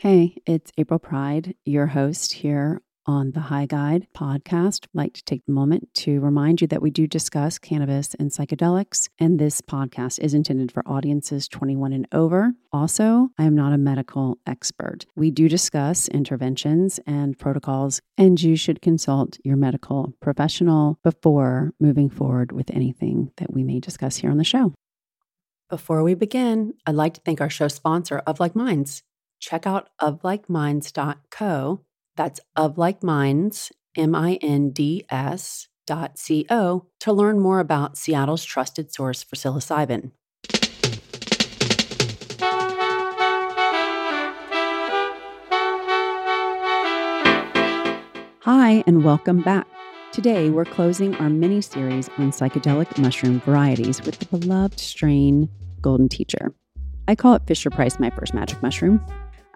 Hey, it's April Pride, your host here on the High Guide podcast. I'd like to take a moment to remind you that we do discuss cannabis and psychedelics, and this podcast is intended for audiences 21 and over. Also, I am not a medical expert. We do discuss interventions and protocols, and you should consult your medical professional before moving forward with anything that we may discuss here on the show. Before we begin, I'd like to thank our show sponsor, Of Like Minds check out oflikeminds.co. That's of like minds, M I N D S dot C O to learn more about Seattle's trusted source for psilocybin. Hi, and welcome back. Today, we're closing our mini series on psychedelic mushroom varieties with the beloved strain Golden Teacher. I call it Fisher Price my first magic mushroom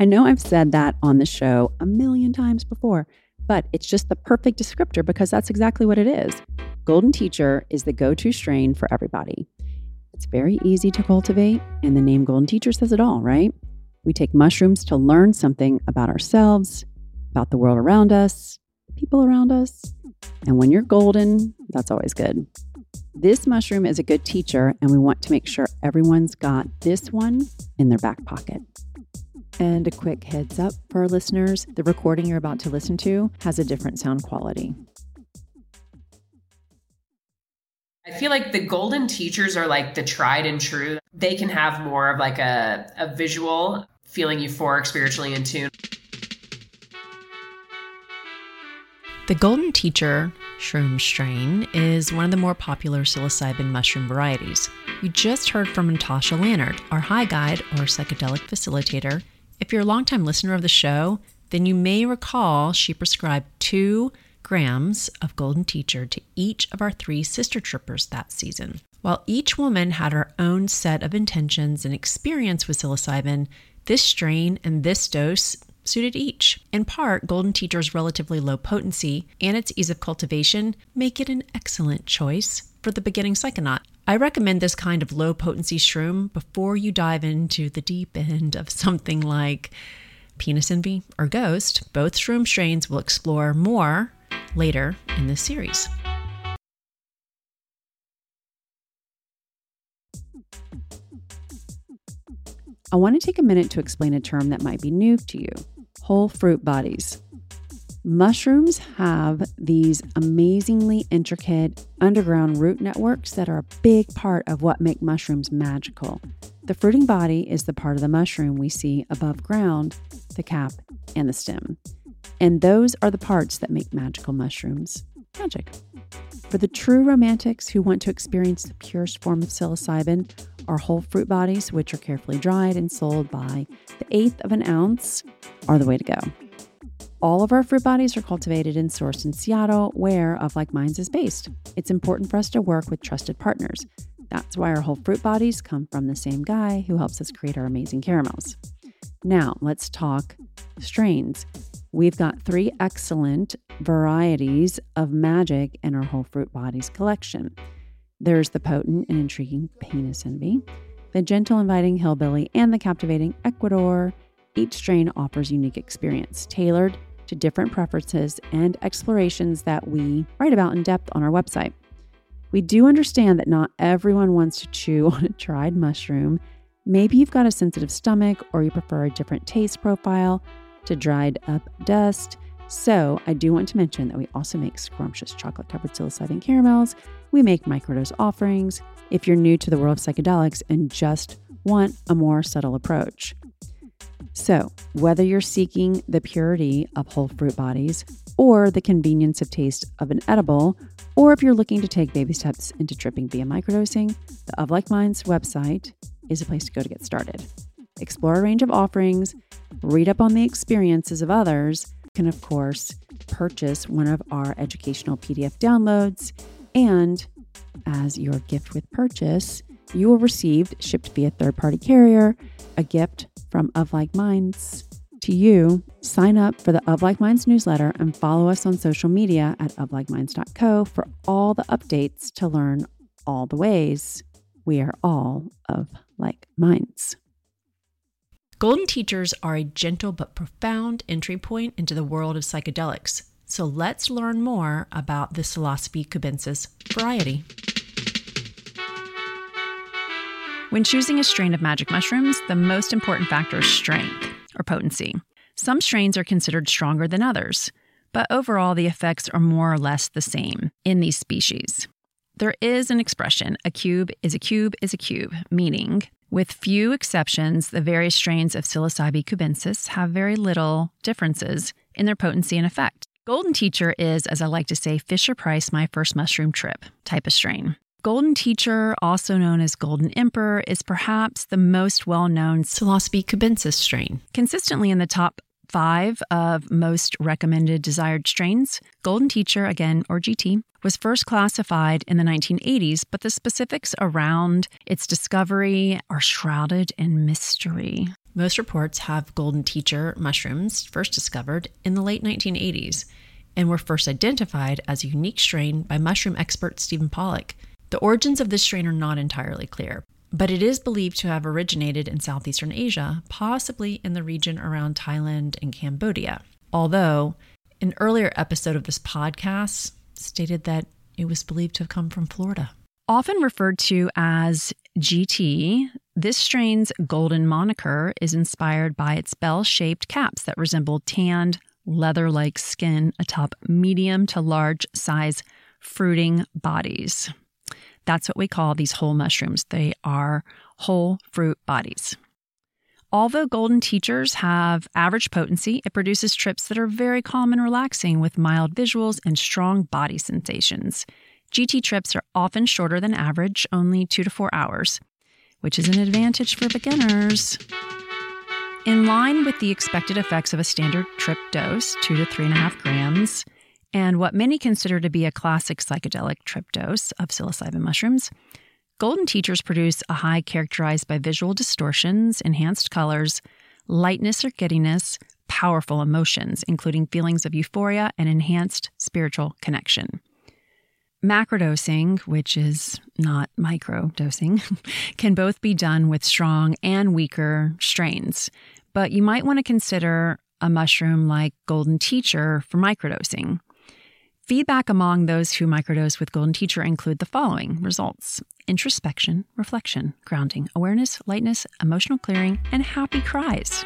I know I've said that on the show a million times before, but it's just the perfect descriptor because that's exactly what it is. Golden Teacher is the go to strain for everybody. It's very easy to cultivate, and the name Golden Teacher says it all, right? We take mushrooms to learn something about ourselves, about the world around us, people around us. And when you're golden, that's always good. This mushroom is a good teacher, and we want to make sure everyone's got this one in their back pocket. And a quick heads up for our listeners the recording you're about to listen to has a different sound quality. I feel like the golden teachers are like the tried and true. They can have more of like a, a visual feeling euphoric, spiritually in tune. The Golden Teacher shroom strain is one of the more popular psilocybin mushroom varieties. You just heard from Natasha Lannert, our high guide or psychedelic facilitator, if you're a longtime listener of the show, then you may recall she prescribed two grams of Golden Teacher to each of our three sister trippers that season. While each woman had her own set of intentions and experience with psilocybin, this strain and this dose suited each. In part, Golden Teacher's relatively low potency and its ease of cultivation make it an excellent choice for the beginning psychonaut. I recommend this kind of low potency shroom before you dive into the deep end of something like penis envy or ghost. Both shroom strains will explore more later in this series. I want to take a minute to explain a term that might be new to you whole fruit bodies. Mushrooms have these amazingly intricate underground root networks that are a big part of what make mushrooms magical. The fruiting body is the part of the mushroom we see above ground, the cap, and the stem. And those are the parts that make magical mushrooms magic. For the true romantics who want to experience the purest form of psilocybin, our whole fruit bodies, which are carefully dried and sold by the eighth of an ounce, are the way to go. All of our fruit bodies are cultivated and sourced in Seattle, where Of Like Minds is based. It's important for us to work with trusted partners. That's why our whole fruit bodies come from the same guy who helps us create our amazing caramels. Now, let's talk strains. We've got three excellent varieties of magic in our whole fruit bodies collection. There's the potent and intriguing penis envy, the gentle, inviting hillbilly, and the captivating Ecuador. Each strain offers unique experience tailored to different preferences and explorations that we write about in depth on our website. We do understand that not everyone wants to chew on a dried mushroom. Maybe you've got a sensitive stomach or you prefer a different taste profile to dried up dust. So, I do want to mention that we also make scrumptious chocolate covered psilocybin caramels. We make microdose offerings if you're new to the world of psychedelics and just want a more subtle approach. So, whether you're seeking the purity of whole fruit bodies or the convenience of taste of an edible, or if you're looking to take baby steps into tripping via microdosing, the Of Like Minds website is a place to go to get started. Explore a range of offerings, read up on the experiences of others, can, of course, purchase one of our educational PDF downloads. And as your gift with purchase, you will receive, shipped via third party carrier, a gift from Of Like Minds to you. Sign up for the Of Like Minds newsletter and follow us on social media at oflikeminds.co for all the updates to learn all the ways we are all of like minds. Golden teachers are a gentle but profound entry point into the world of psychedelics. So let's learn more about the Psilocybe cubensis variety. When choosing a strain of magic mushrooms, the most important factor is strength or potency. Some strains are considered stronger than others, but overall the effects are more or less the same in these species. There is an expression, a cube is a cube is a cube, meaning with few exceptions, the various strains of Psilocybe cubensis have very little differences in their potency and effect. Golden Teacher is, as I like to say, Fisher Price, my first mushroom trip type of strain. Golden Teacher, also known as Golden Emperor, is perhaps the most well known Psilocybe cubensis strain. Consistently in the top five of most recommended desired strains. Golden Teacher, again, or GT, was first classified in the 1980s, but the specifics around its discovery are shrouded in mystery. Most reports have Golden Teacher mushrooms first discovered in the late 1980s and were first identified as a unique strain by mushroom expert Steven Pollock. The origins of this strain are not entirely clear, but it is believed to have originated in Southeastern Asia, possibly in the region around Thailand and Cambodia. Although, an earlier episode of this podcast stated that it was believed to have come from Florida. Often referred to as GT, this strain's golden moniker is inspired by its bell shaped caps that resemble tanned, leather like skin atop medium to large size fruiting bodies. That's what we call these whole mushrooms. They are whole fruit bodies. Although golden teachers have average potency, it produces trips that are very calm and relaxing with mild visuals and strong body sensations. GT trips are often shorter than average, only two to four hours, which is an advantage for beginners. In line with the expected effects of a standard trip dose, two to three and a half grams, and what many consider to be a classic psychedelic trip dose of psilocybin mushrooms, golden teachers produce a high characterized by visual distortions, enhanced colors, lightness or giddiness, powerful emotions, including feelings of euphoria and enhanced spiritual connection. Macrodosing, which is not microdosing, can both be done with strong and weaker strains, but you might want to consider a mushroom like Golden Teacher for microdosing. Feedback among those who microdose with Golden Teacher include the following results introspection, reflection, grounding, awareness, lightness, emotional clearing, and happy cries.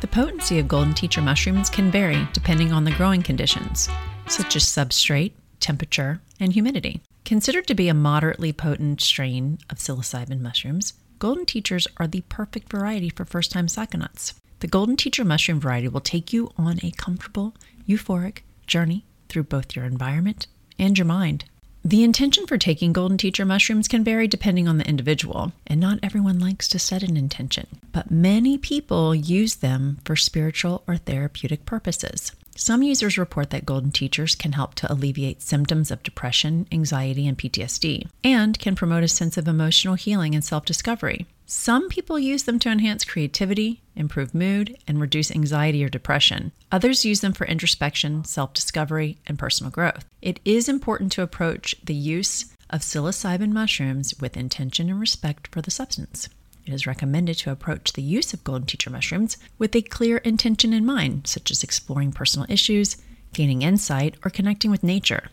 The potency of Golden Teacher mushrooms can vary depending on the growing conditions, such as substrate, temperature, and humidity. Considered to be a moderately potent strain of psilocybin mushrooms, Golden Teachers are the perfect variety for first time psychonauts. The Golden Teacher mushroom variety will take you on a comfortable, euphoric journey through both your environment and your mind. The intention for taking Golden Teacher mushrooms can vary depending on the individual, and not everyone likes to set an intention, but many people use them for spiritual or therapeutic purposes. Some users report that Golden Teachers can help to alleviate symptoms of depression, anxiety, and PTSD, and can promote a sense of emotional healing and self discovery. Some people use them to enhance creativity, improve mood, and reduce anxiety or depression. Others use them for introspection, self discovery, and personal growth. It is important to approach the use of psilocybin mushrooms with intention and respect for the substance. It is recommended to approach the use of Golden Teacher mushrooms with a clear intention in mind, such as exploring personal issues, gaining insight, or connecting with nature.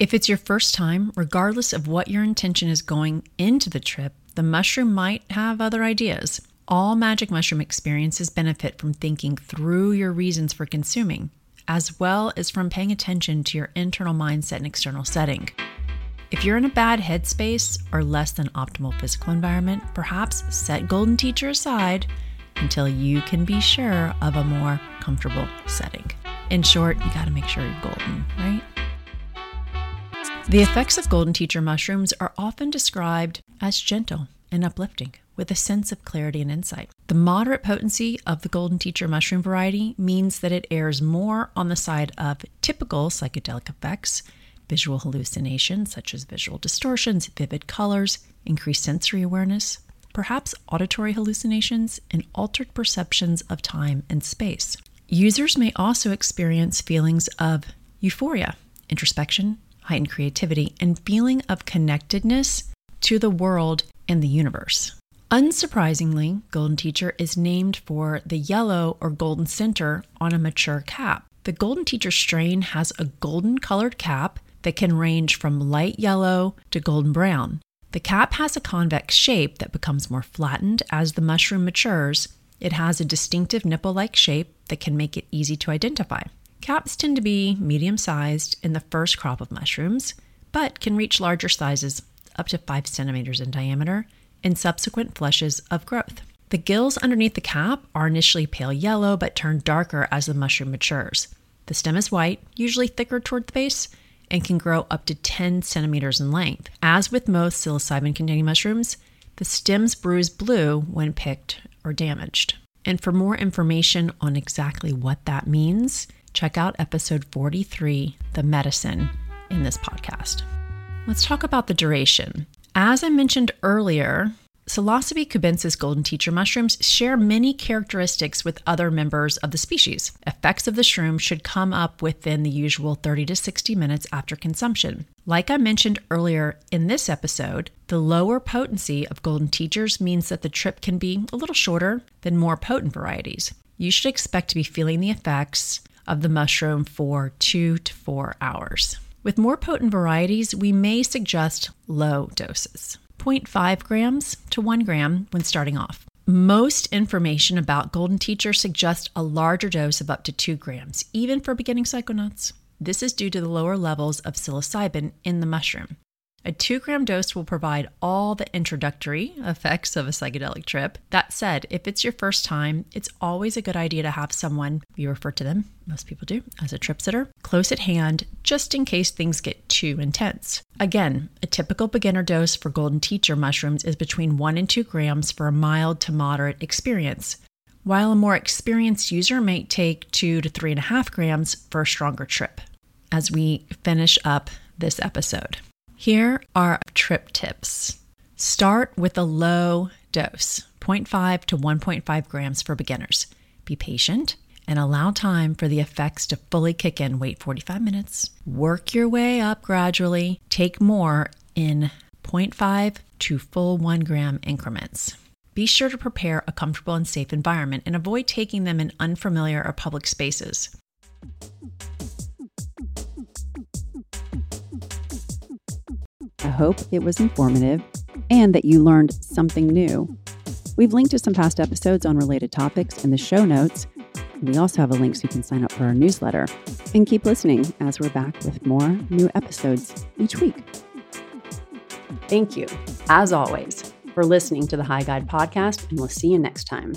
If it's your first time, regardless of what your intention is going into the trip, the mushroom might have other ideas. All magic mushroom experiences benefit from thinking through your reasons for consuming, as well as from paying attention to your internal mindset and external setting. If you're in a bad headspace or less than optimal physical environment, perhaps set Golden Teacher aside until you can be sure of a more comfortable setting. In short, you got to make sure you're golden, right? The effects of Golden Teacher mushrooms are often described as gentle and uplifting. with a sense of clarity and insight. The moderate potency of the Golden Teacher mushroom variety means that it errs more on the side of typical psychedelic effects, visual hallucinations such as visual distortions, vivid colors, increased sensory awareness, perhaps auditory hallucinations, and altered perceptions of time and space. Users may also experience feelings of euphoria, introspection, heightened creativity, and feeling of connectedness to the world and the universe. Unsurprisingly, Golden Teacher is named for the yellow or golden center on a mature cap. The Golden Teacher strain has a golden colored cap that can range from light yellow to golden brown. The cap has a convex shape that becomes more flattened as the mushroom matures. It has a distinctive nipple like shape that can make it easy to identify. Caps tend to be medium sized in the first crop of mushrooms, but can reach larger sizes, up to 5 centimeters in diameter, in subsequent flushes of growth. The gills underneath the cap are initially pale yellow but turn darker as the mushroom matures. The stem is white, usually thicker toward the base, and can grow up to 10 centimeters in length. As with most psilocybin containing mushrooms, the stems bruise blue when picked or damaged. And for more information on exactly what that means, check out episode 43, The Medicine, in this podcast. Let's talk about the duration. As I mentioned earlier, Psilocybe cubensis golden teacher mushrooms share many characteristics with other members of the species. Effects of the shroom should come up within the usual 30 to 60 minutes after consumption. Like I mentioned earlier in this episode, the lower potency of golden teachers means that the trip can be a little shorter than more potent varieties. You should expect to be feeling the effects of the mushroom for two to four hours. With more potent varieties, we may suggest low doses. 0.5 grams to 1 gram when starting off. Most information about Golden Teacher suggests a larger dose of up to 2 grams, even for beginning psychonauts. This is due to the lower levels of psilocybin in the mushroom. A 2 gram dose will provide all the introductory effects of a psychedelic trip. That said, if it's your first time, it's always a good idea to have someone, you refer to them, most people do, as a trip sitter, close at hand, just in case things get too intense. Again, a typical beginner dose for Golden Teacher mushrooms is between 1 and 2 grams for a mild to moderate experience, while a more experienced user may take 2 to 3.5 grams for a stronger trip. As we finish up this episode. Here are trip tips. Start with a low dose, 0.5 to 1.5 grams for beginners. Be patient and allow time for the effects to fully kick in. Wait 45 minutes. Work your way up gradually. Take more in 0.5 to full 1 gram increments. Be sure to prepare a comfortable and safe environment and avoid taking them in unfamiliar or public spaces. I hope it was informative and that you learned something new. We've linked to some past episodes on related topics in the show notes. We also have a link so you can sign up for our newsletter. And keep listening as we're back with more new episodes each week. Thank you, as always, for listening to the High Guide podcast, and we'll see you next time.